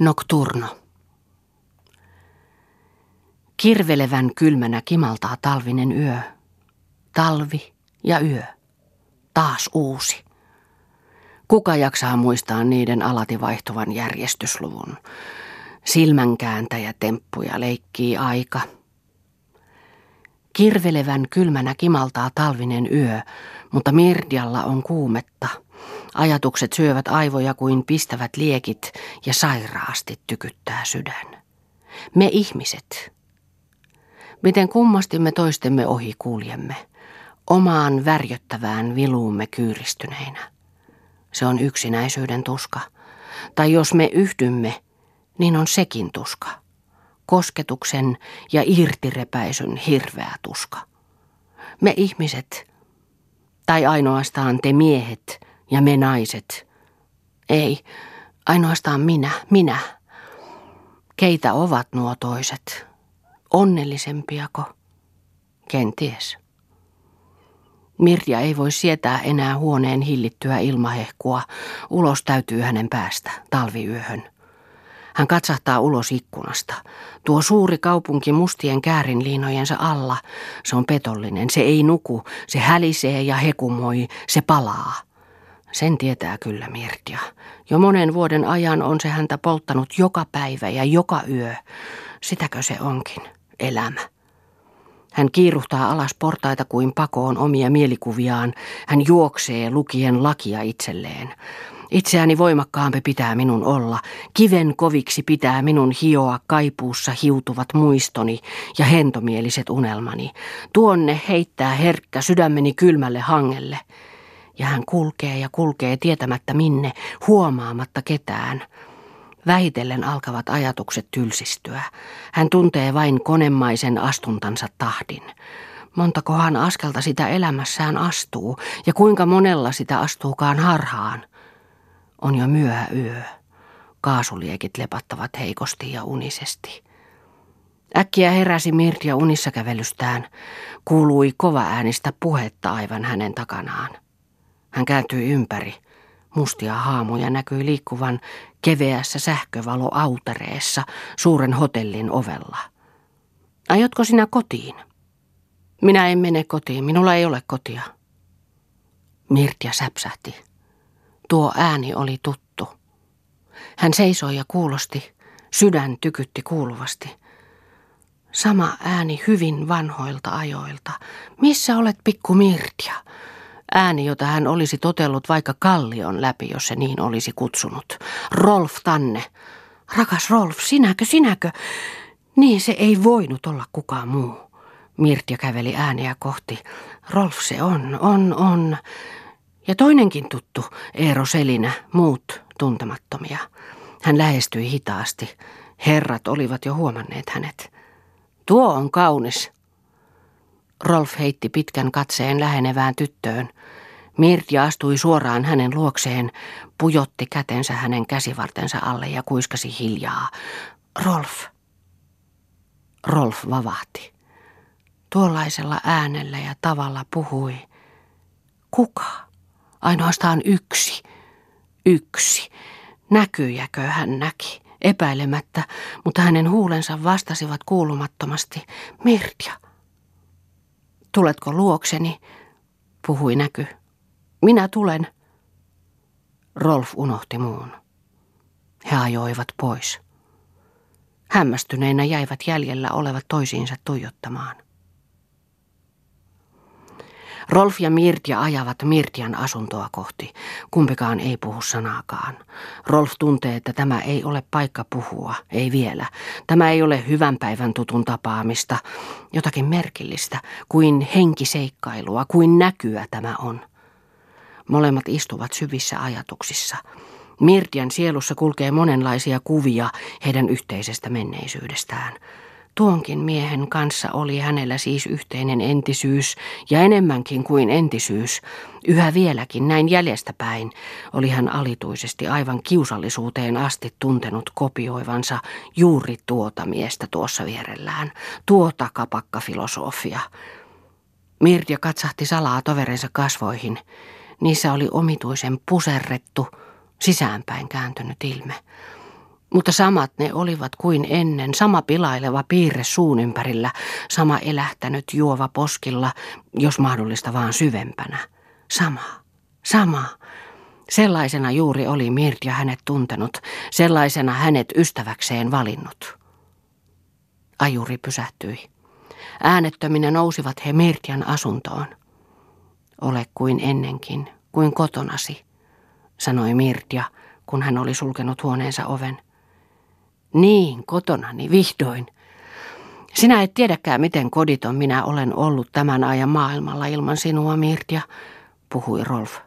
Nocturno. Kirvelevän kylmänä kimaltaa talvinen yö. Talvi ja yö. Taas uusi. Kuka jaksaa muistaa niiden alati vaihtuvan järjestysluvun? Silmänkääntäjä temppuja leikkii aika. Kirvelevän kylmänä kimaltaa talvinen yö, mutta Mirdialla on kuumetta – Ajatukset syövät aivoja kuin pistävät liekit ja sairaasti tykyttää sydän. Me ihmiset. Miten kummasti me toistemme ohi kuljemme. Omaan värjöttävään viluumme kyyristyneinä. Se on yksinäisyyden tuska. Tai jos me yhdymme, niin on sekin tuska. Kosketuksen ja irtirepäisyn hirveä tuska. Me ihmiset, tai ainoastaan te miehet, ja me naiset. Ei, ainoastaan minä, minä. Keitä ovat nuo toiset? Onnellisempiako? Kenties. Mirja ei voi sietää enää huoneen hillittyä ilmahehkua. Ulos täytyy hänen päästä talviyöhön. Hän katsahtaa ulos ikkunasta. Tuo suuri kaupunki mustien käärinliinojensa alla. Se on petollinen, se ei nuku, se hälisee ja hekumoi, se palaa. Sen tietää kyllä Mirtia. Jo monen vuoden ajan on se häntä polttanut joka päivä ja joka yö. Sitäkö se onkin, elämä? Hän kiiruhtaa alas portaita kuin pakoon omia mielikuviaan. Hän juoksee lukien lakia itselleen. Itseäni voimakkaampi pitää minun olla. Kiven koviksi pitää minun hioa kaipuussa hiutuvat muistoni ja hentomieliset unelmani. Tuonne heittää herkkä sydämeni kylmälle hangelle ja hän kulkee ja kulkee tietämättä minne, huomaamatta ketään. Vähitellen alkavat ajatukset tylsistyä. Hän tuntee vain konemaisen astuntansa tahdin. Montakohan askelta sitä elämässään astuu, ja kuinka monella sitä astuukaan harhaan. On jo myöhä yö. Kaasuliekit lepattavat heikosti ja unisesti. Äkkiä heräsi Mirja unissa kävelystään. Kuului kova äänistä puhetta aivan hänen takanaan. Hän kääntyi ympäri. Mustia haamuja näkyi liikkuvan keveässä sähkövaloautareessa suuren hotellin ovella. Aiotko sinä kotiin? Minä en mene kotiin, minulla ei ole kotia. Mirtia säpsähti. Tuo ääni oli tuttu. Hän seisoi ja kuulosti. Sydän tykytti kuuluvasti. Sama ääni hyvin vanhoilta ajoilta. Missä olet, pikku Mirtia? Ääni, jota hän olisi totellut vaikka kallion läpi, jos se niin olisi kutsunut. Rolf Tanne. Rakas Rolf, sinäkö, sinäkö? Niin se ei voinut olla kukaan muu. Mirtja käveli ääniä kohti. Rolf se on, on, on. Ja toinenkin tuttu, Eero Selinä, muut tuntemattomia. Hän lähestyi hitaasti. Herrat olivat jo huomanneet hänet. Tuo on kaunis, Rolf heitti pitkän katseen lähenevään tyttöön. Mirja astui suoraan hänen luokseen, pujotti kätensä hänen käsivartensa alle ja kuiskasi hiljaa. Rolf. Rolf vavahti. Tuollaisella äänellä ja tavalla puhui. Kuka? Ainoastaan yksi. Yksi. Näkyjäkö hän näki? Epäilemättä, mutta hänen huulensa vastasivat kuulumattomasti. Mirja. Tuletko luokseni? Puhui näky. Minä tulen. Rolf unohti muun. He ajoivat pois. Hämmästyneinä jäivät jäljellä olevat toisiinsa tuijottamaan. Rolf ja Mirtja ajavat Mirtian asuntoa kohti. Kumpikaan ei puhu sanaakaan. Rolf tuntee, että tämä ei ole paikka puhua, ei vielä. Tämä ei ole hyvän päivän tutun tapaamista. Jotakin merkillistä, kuin henkiseikkailua, kuin näkyä tämä on. Molemmat istuvat syvissä ajatuksissa. Mirtian sielussa kulkee monenlaisia kuvia heidän yhteisestä menneisyydestään. Tuonkin miehen kanssa oli hänellä siis yhteinen entisyys ja enemmänkin kuin entisyys. Yhä vieläkin näin jäljestäpäin oli hän alituisesti aivan kiusallisuuteen asti tuntenut kopioivansa juuri tuota miestä tuossa vierellään, tuota kapakkafilosofia. Mirja katsahti salaa toverinsa kasvoihin. Niissä oli omituisen puserrettu, sisäänpäin kääntynyt ilme. Mutta samat ne olivat kuin ennen, sama pilaileva piirre suun ympärillä, sama elähtänyt juova poskilla, jos mahdollista vaan syvempänä. Sama, sama. Sellaisena juuri oli Mirja hänet tuntenut, sellaisena hänet ystäväkseen valinnut. Ajuri pysähtyi. Äänettöminä nousivat he Mirtian asuntoon. Ole kuin ennenkin, kuin kotonasi, sanoi Mirtia, kun hän oli sulkenut huoneensa oven. Niin, kotonani, vihdoin. Sinä et tiedäkään, miten koditon minä olen ollut tämän ajan maailmalla ilman sinua, Mirtia, puhui Rolf.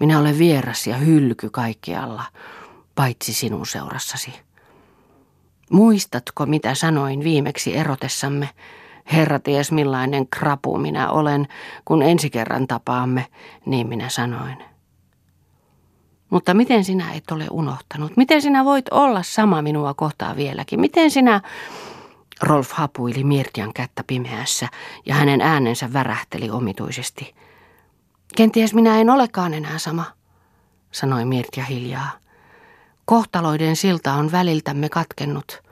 Minä olen vieras ja hylky kaikkialla, paitsi sinun seurassasi. Muistatko, mitä sanoin viimeksi erotessamme? Herra ties millainen krapu minä olen, kun ensi kerran tapaamme, niin minä sanoin. Mutta miten sinä et ole unohtanut? Miten sinä voit olla sama minua kohtaa vieläkin? Miten sinä... Rolf hapuili Mirtian kättä pimeässä ja hänen äänensä värähteli omituisesti. Kenties minä en olekaan enää sama, sanoi Mirtia hiljaa. Kohtaloiden silta on väliltämme katkennut.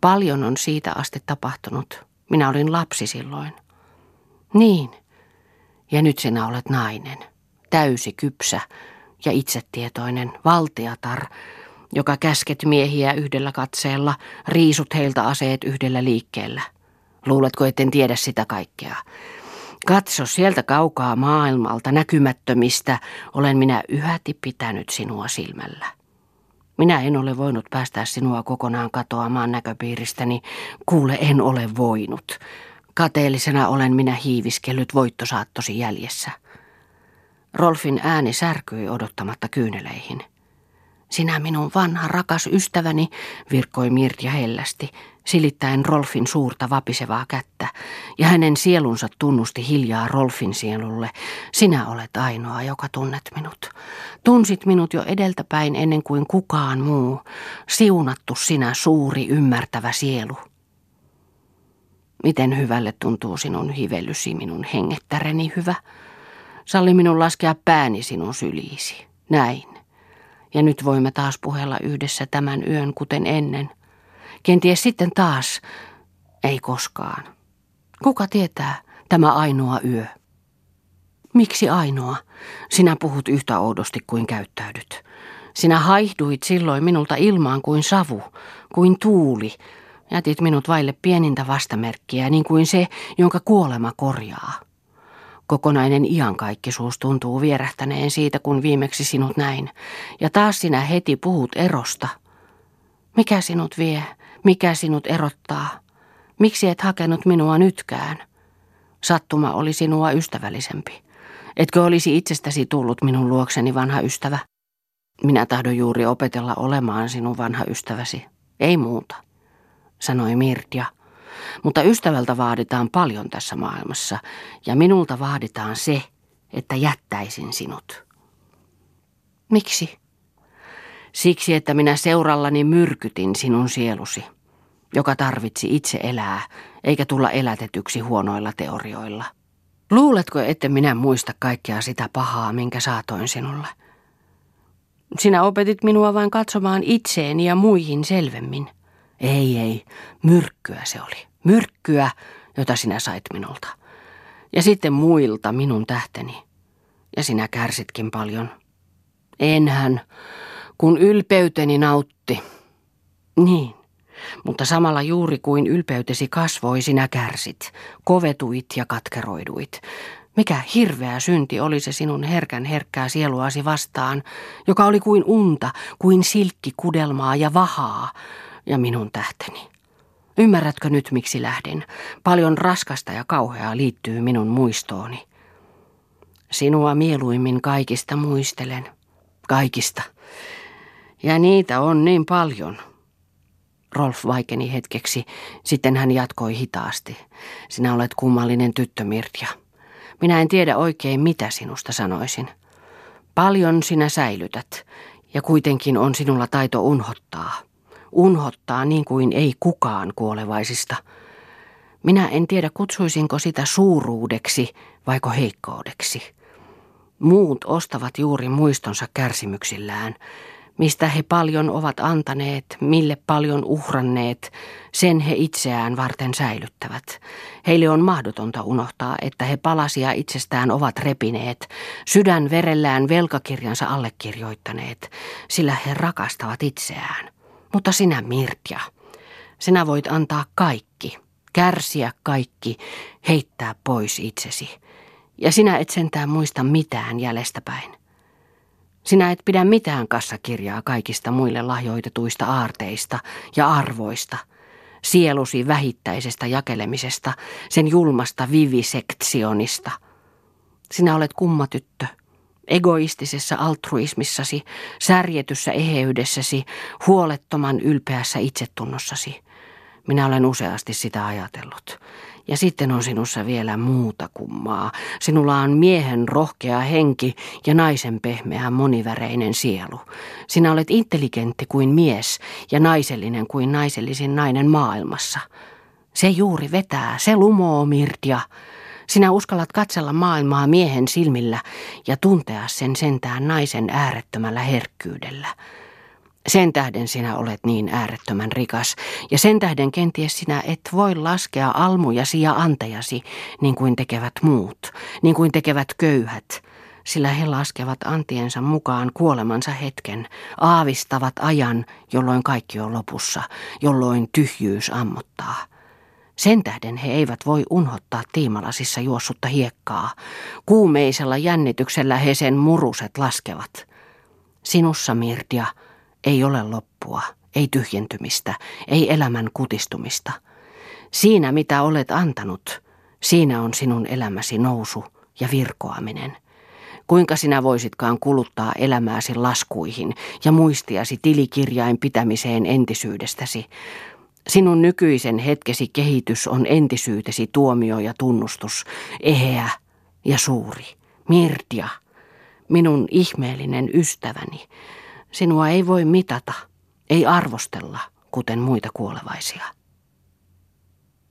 Paljon on siitä asti tapahtunut. Minä olin lapsi silloin. Niin. Ja nyt sinä olet nainen. Täysi kypsä ja itsetietoinen valtiatar, joka käsket miehiä yhdellä katseella, riisut heiltä aseet yhdellä liikkeellä. Luuletko, etten tiedä sitä kaikkea? Katso sieltä kaukaa maailmalta näkymättömistä, olen minä yhäti pitänyt sinua silmällä. Minä en ole voinut päästää sinua kokonaan katoamaan näköpiiristäni, kuule en ole voinut. Kateellisena olen minä hiiviskellyt voittosaattosi jäljessä. Rolfin ääni särkyi odottamatta kyyneleihin. Sinä minun vanha rakas ystäväni, virkkoi Mirja hellästi, silittäen Rolfin suurta vapisevaa kättä, ja hänen sielunsa tunnusti hiljaa Rolfin sielulle. Sinä olet ainoa, joka tunnet minut. Tunsit minut jo edeltäpäin ennen kuin kukaan muu. Siunattu sinä suuri ymmärtävä sielu. Miten hyvälle tuntuu sinun hivellysi, minun hengettäreni hyvä? Salli minun laskea pääni sinun syliisi. Näin. Ja nyt voimme taas puhella yhdessä tämän yön kuten ennen. Kenties sitten taas. Ei koskaan. Kuka tietää tämä ainoa yö? Miksi ainoa? Sinä puhut yhtä oudosti kuin käyttäydyt. Sinä haihduit silloin minulta ilmaan kuin savu, kuin tuuli. Jätit minut vaille pienintä vastamerkkiä, niin kuin se, jonka kuolema korjaa. Kokonainen iankaikkisuus tuntuu vierähtäneen siitä, kun viimeksi sinut näin. Ja taas sinä heti puhut erosta. Mikä sinut vie? Mikä sinut erottaa? Miksi et hakenut minua nytkään? Sattuma oli sinua ystävällisempi. Etkö olisi itsestäsi tullut minun luokseni vanha ystävä? Minä tahdon juuri opetella olemaan sinun vanha ystäväsi. Ei muuta, sanoi Mirtia mutta ystävältä vaaditaan paljon tässä maailmassa, ja minulta vaaditaan se, että jättäisin sinut. Miksi? Siksi, että minä seurallani myrkytin sinun sielusi, joka tarvitsi itse elää, eikä tulla elätetyksi huonoilla teorioilla. Luuletko, että minä muista kaikkea sitä pahaa, minkä saatoin sinulle? Sinä opetit minua vain katsomaan itseeni ja muihin selvemmin. Ei, ei, myrkkyä se oli. Myrkkyä, jota sinä sait minulta. Ja sitten muilta minun tähteni. Ja sinä kärsitkin paljon. Enhän, kun ylpeyteni nautti. Niin, mutta samalla juuri kuin ylpeytesi kasvoi, sinä kärsit, kovetuit ja katkeroiduit. Mikä hirveä synti oli se sinun herkän herkkää sieluasi vastaan, joka oli kuin unta, kuin silkki kudelmaa ja vahaa, ja minun tähteni. Ymmärrätkö nyt, miksi lähdin? Paljon raskasta ja kauheaa liittyy minun muistooni. Sinua mieluimmin kaikista muistelen. Kaikista. Ja niitä on niin paljon. Rolf vaikeni hetkeksi, sitten hän jatkoi hitaasti. Sinä olet kummallinen tyttö, Mirtja. Minä en tiedä oikein, mitä sinusta sanoisin. Paljon sinä säilytät, ja kuitenkin on sinulla taito unhottaa unhottaa niin kuin ei kukaan kuolevaisista. Minä en tiedä kutsuisinko sitä suuruudeksi vaiko heikkoudeksi. Muut ostavat juuri muistonsa kärsimyksillään. Mistä he paljon ovat antaneet, mille paljon uhranneet, sen he itseään varten säilyttävät. Heille on mahdotonta unohtaa, että he palasia itsestään ovat repineet, sydän verellään velkakirjansa allekirjoittaneet, sillä he rakastavat itseään. Mutta sinä, Mirtja, sinä voit antaa kaikki, kärsiä kaikki, heittää pois itsesi. Ja sinä et sentään muista mitään jäljestäpäin. Sinä et pidä mitään kassakirjaa kaikista muille lahjoitetuista aarteista ja arvoista, sielusi vähittäisestä jakelemisesta, sen julmasta vivisektionista. Sinä olet kummatyttö, egoistisessa altruismissasi, särjetyssä eheydessäsi, huolettoman ylpeässä itsetunnossasi. Minä olen useasti sitä ajatellut. Ja sitten on sinussa vielä muuta kummaa. Sinulla on miehen rohkea henki ja naisen pehmeä moniväreinen sielu. Sinä olet intelligentti kuin mies ja naisellinen kuin naisellisin nainen maailmassa. Se juuri vetää, se lumoo Mirtia. Sinä uskallat katsella maailmaa miehen silmillä ja tuntea sen sentään naisen äärettömällä herkkyydellä. Sen tähden sinä olet niin äärettömän rikas, ja sen tähden kenties sinä et voi laskea almujasi ja antejasi, niin kuin tekevät muut, niin kuin tekevät köyhät, sillä he laskevat antiensa mukaan kuolemansa hetken, aavistavat ajan, jolloin kaikki on lopussa, jolloin tyhjyys ammottaa. Sen tähden he eivät voi unhottaa tiimalasissa juossutta hiekkaa. Kuumeisella jännityksellä he sen muruset laskevat. Sinussa, Mirdia, ei ole loppua, ei tyhjentymistä, ei elämän kutistumista. Siinä, mitä olet antanut, siinä on sinun elämäsi nousu ja virkoaminen. Kuinka sinä voisitkaan kuluttaa elämääsi laskuihin ja muistiasi tilikirjain pitämiseen entisyydestäsi? Sinun nykyisen hetkesi kehitys on entisyytesi tuomio ja tunnustus, eheä ja suuri. Mirtia, minun ihmeellinen ystäväni, Sinua ei voi mitata, ei arvostella, kuten muita kuolevaisia.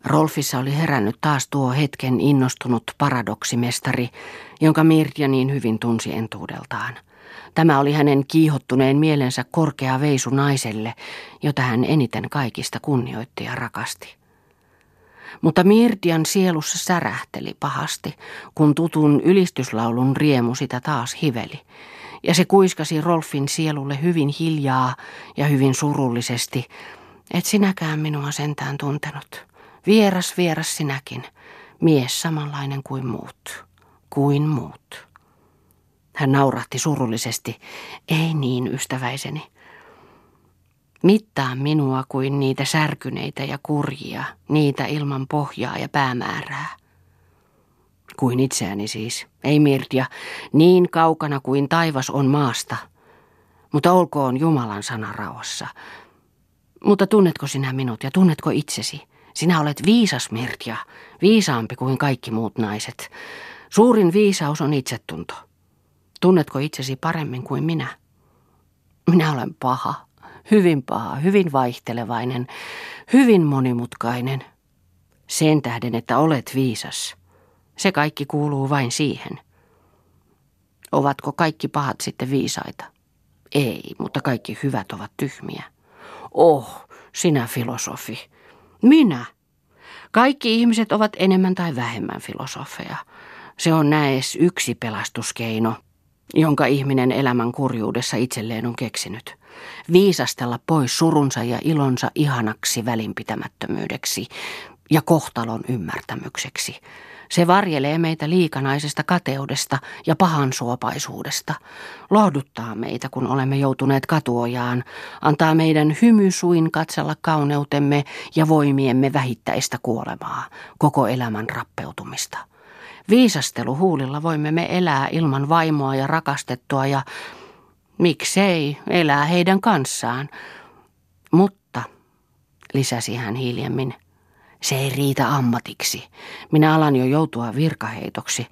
Rolfissa oli herännyt taas tuo hetken innostunut paradoksimestari, jonka Mirja niin hyvin tunsi entuudeltaan. Tämä oli hänen kiihottuneen mielensä korkea veisu naiselle, jota hän eniten kaikista kunnioitti ja rakasti. Mutta Mirtian sielussa särähteli pahasti, kun tutun ylistyslaulun riemu sitä taas hiveli ja se kuiskasi Rolfin sielulle hyvin hiljaa ja hyvin surullisesti. Et sinäkään minua sentään tuntenut. Vieras, vieras sinäkin. Mies samanlainen kuin muut. Kuin muut. Hän naurahti surullisesti. Ei niin, ystäväiseni. Mittaa minua kuin niitä särkyneitä ja kurjia, niitä ilman pohjaa ja päämäärää. Kuin itseäni siis, ei Mirtia, niin kaukana kuin taivas on maasta. Mutta olkoon Jumalan sana rauhassa. Mutta tunnetko sinä minut ja tunnetko itsesi? Sinä olet viisas, Mirtia, viisaampi kuin kaikki muut naiset. Suurin viisaus on itsetunto. Tunnetko itsesi paremmin kuin minä? Minä olen paha, hyvin paha, hyvin vaihtelevainen, hyvin monimutkainen. Sen tähden, että olet viisas. Se kaikki kuuluu vain siihen. Ovatko kaikki pahat sitten viisaita? Ei, mutta kaikki hyvät ovat tyhmiä. Oh, sinä filosofi. Minä. Kaikki ihmiset ovat enemmän tai vähemmän filosofeja. Se on näes yksi pelastuskeino, jonka ihminen elämän kurjuudessa itselleen on keksinyt. Viisastella pois surunsa ja ilonsa ihanaksi välinpitämättömyydeksi ja kohtalon ymmärtämykseksi. Se varjelee meitä liikanaisesta kateudesta ja pahansuopaisuudesta, lohduttaa meitä, kun olemme joutuneet katuojaan, antaa meidän hymysuin katsella kauneutemme ja voimiemme vähittäistä kuolemaa, koko elämän rappeutumista. Viisastelu huulilla voimme me elää ilman vaimoa ja rakastettua ja miksei elää heidän kanssaan. Mutta, lisäsi hän hiljemmin, se ei riitä ammatiksi. Minä alan jo joutua virkaheitoksi.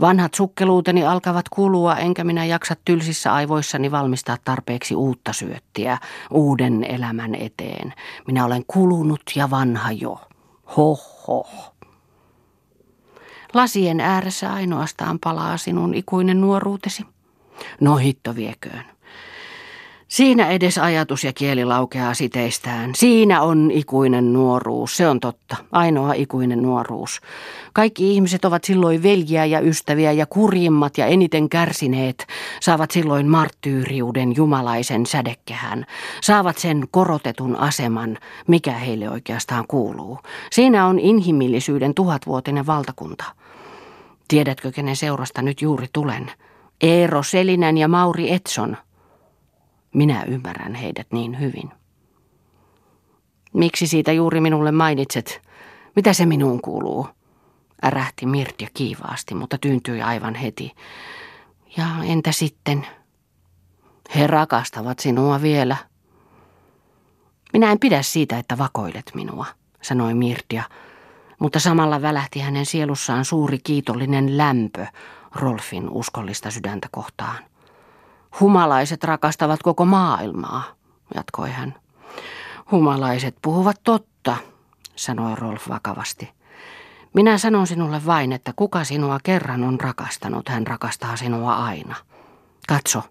Vanhat sukkeluuteni alkavat kulua, enkä minä jaksa tylsissä aivoissani valmistaa tarpeeksi uutta syöttiä uuden elämän eteen. Minä olen kulunut ja vanha jo. Hoh, hoh. Lasien ääressä ainoastaan palaa sinun ikuinen nuoruutesi. No hitto vieköön. Siinä edes ajatus ja kieli laukeaa siteistään. Siinä on ikuinen nuoruus, se on totta, ainoa ikuinen nuoruus. Kaikki ihmiset ovat silloin veljiä ja ystäviä ja kurjimmat ja eniten kärsineet saavat silloin marttyyriuden jumalaisen sädekkehän. Saavat sen korotetun aseman, mikä heille oikeastaan kuuluu. Siinä on inhimillisyyden tuhatvuotinen valtakunta. Tiedätkö, kenen seurasta nyt juuri tulen? Eero Selinen ja Mauri Etson – minä ymmärrän heidät niin hyvin. Miksi siitä juuri minulle mainitset? Mitä se minuun kuuluu? Ärähti Mirtja kiivaasti, mutta tyyntyi aivan heti. Ja entä sitten? He rakastavat sinua vielä. Minä en pidä siitä, että vakoilet minua, sanoi Mirtia, mutta samalla välähti hänen sielussaan suuri kiitollinen lämpö Rolfin uskollista sydäntä kohtaan. Humalaiset rakastavat koko maailmaa, jatkoi hän. Humalaiset puhuvat totta, sanoi Rolf vakavasti. Minä sanon sinulle vain, että kuka sinua kerran on rakastanut, hän rakastaa sinua aina. Katso,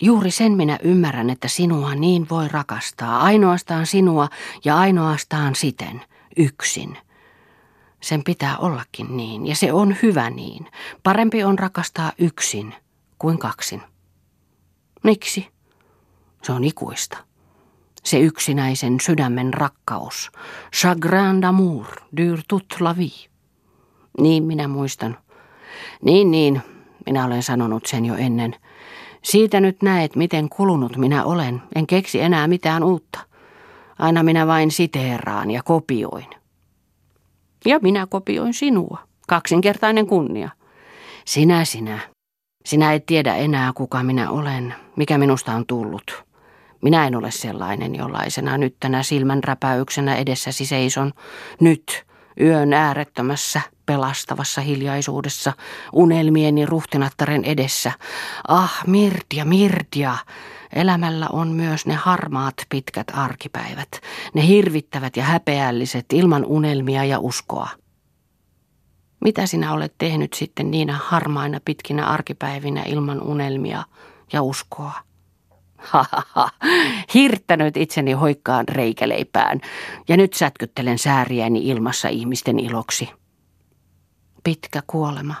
juuri sen minä ymmärrän, että sinua niin voi rakastaa, ainoastaan sinua ja ainoastaan siten, yksin. Sen pitää ollakin niin, ja se on hyvä niin. Parempi on rakastaa yksin kuin kaksin. Miksi? Se on ikuista. Se yksinäisen sydämen rakkaus. Chagrin d'amour, dur toute la vie. Niin minä muistan. Niin, niin, minä olen sanonut sen jo ennen. Siitä nyt näet, miten kulunut minä olen. En keksi enää mitään uutta. Aina minä vain siteeraan ja kopioin. Ja minä kopioin sinua. Kaksinkertainen kunnia. Sinä, sinä. Sinä et tiedä enää, kuka minä olen, mikä minusta on tullut. Minä en ole sellainen, jollaisena nyt tänä silmänräpäyksenä edessäsi seison. Nyt, yön äärettömässä, pelastavassa hiljaisuudessa, unelmieni ruhtinattaren edessä. Ah, Mirtia, Mirtia! Elämällä on myös ne harmaat pitkät arkipäivät, ne hirvittävät ja häpeälliset ilman unelmia ja uskoa. Mitä sinä olet tehnyt sitten niinä harmaina pitkinä arkipäivinä ilman unelmia ja uskoa? Ha, ha, ha. hirttänyt itseni hoikkaan reikäleipään ja nyt sätkyttelen sääriäni ilmassa ihmisten iloksi. Pitkä kuolema.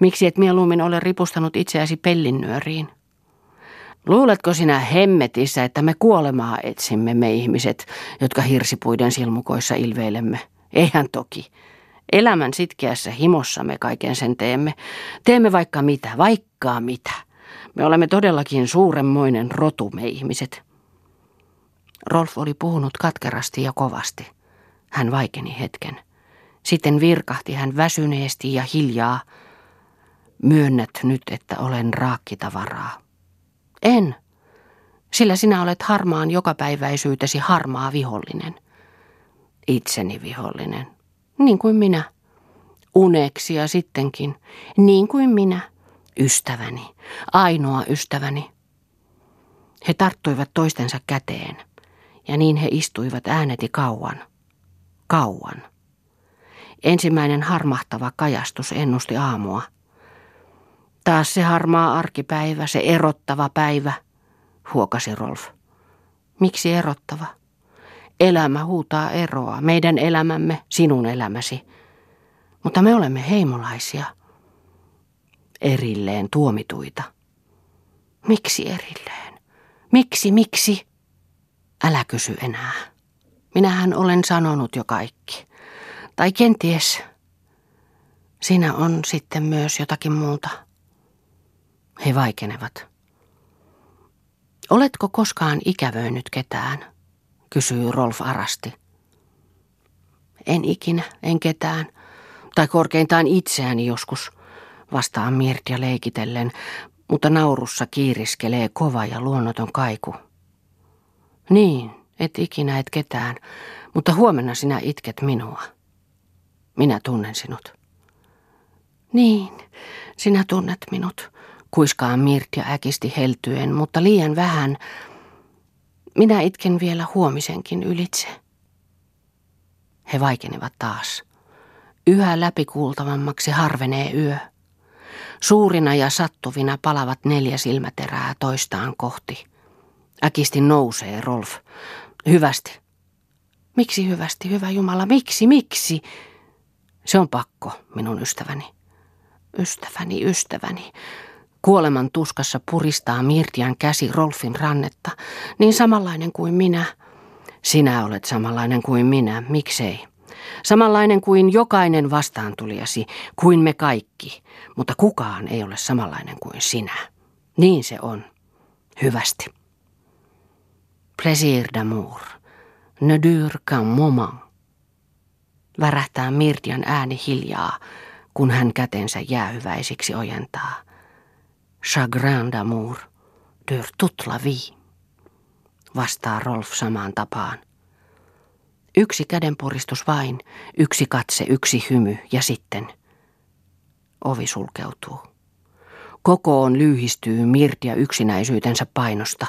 Miksi et mieluummin ole ripustanut itseäsi pellinnyöriin? Luuletko sinä hemmetissä, että me kuolemaa etsimme me ihmiset, jotka hirsipuiden silmukoissa ilveilemme? Eihän toki. Elämän sitkeässä himossa me kaiken sen teemme. Teemme vaikka mitä, vaikkaa mitä. Me olemme todellakin suuremmoinen rotu, me ihmiset. Rolf oli puhunut katkerasti ja kovasti. Hän vaikeni hetken. Sitten virkahti hän väsyneesti ja hiljaa. Myönnät nyt, että olen raakkitavaraa. En, sillä sinä olet harmaan jokapäiväisyytesi harmaa vihollinen. Itseni vihollinen, niin kuin minä. Uneksia sittenkin, niin kuin minä, ystäväni, ainoa ystäväni. He tarttuivat toistensa käteen, ja niin he istuivat ääneti kauan, kauan. Ensimmäinen harmahtava kajastus ennusti aamua. Taas se harmaa arkipäivä, se erottava päivä, huokasi Rolf. Miksi erottava? Elämä huutaa eroa, meidän elämämme, sinun elämäsi. Mutta me olemme heimolaisia. Erilleen tuomituita. Miksi erilleen? Miksi, miksi? Älä kysy enää. Minähän olen sanonut jo kaikki. Tai kenties siinä on sitten myös jotakin muuta. He vaikenevat. Oletko koskaan ikävöinyt ketään? Kysyy Rolf arasti. En ikinä, en ketään. Tai korkeintaan itseäni joskus, vastaa Mirtia leikitellen, mutta naurussa kiiriskelee kova ja luonnoton kaiku. Niin, et ikinä et ketään, mutta huomenna sinä itket minua. Minä tunnen sinut. Niin, sinä tunnet minut, kuiskaa Mirtia äkisti heltyen, mutta liian vähän, minä itken vielä huomisenkin ylitse. He vaikenevat taas. Yhä läpikuultavammaksi harvenee yö. Suurina ja sattuvina palavat neljä silmäterää toistaan kohti. Äkisti nousee Rolf. Hyvästi. Miksi hyvästi, hyvä Jumala, miksi, miksi? Se on pakko, minun ystäväni. Ystäväni, ystäväni. Kuoleman tuskassa puristaa Mirtian käsi Rolfin rannetta, niin samanlainen kuin minä. Sinä olet samanlainen kuin minä, miksei? Samanlainen kuin jokainen vastaantulijasi, kuin me kaikki, mutta kukaan ei ole samanlainen kuin sinä. Niin se on. Hyvästi. Plaisir d'amour. Ne dure qu'un moment. Värähtää Mirtian ääni hiljaa, kun hän kätensä jäähyväisiksi ojentaa. Chagrin d'amour dure toute la vie, vastaa Rolf samaan tapaan. Yksi kädenpuristus vain, yksi katse, yksi hymy ja sitten ovi sulkeutuu. Kokoon lyhistyy Mirtia yksinäisyytensä painosta.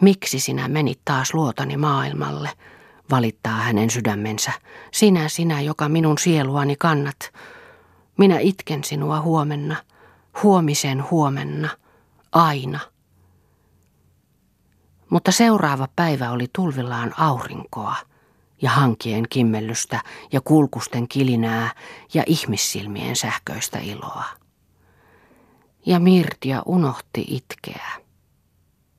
Miksi sinä menit taas luotani maailmalle, valittaa hänen sydämensä. Sinä, sinä, joka minun sieluani kannat. Minä itken sinua huomenna, huomisen huomenna, aina. Mutta seuraava päivä oli tulvillaan aurinkoa ja hankien kimmellystä ja kulkusten kilinää ja ihmissilmien sähköistä iloa. Ja Mirtia unohti itkeä.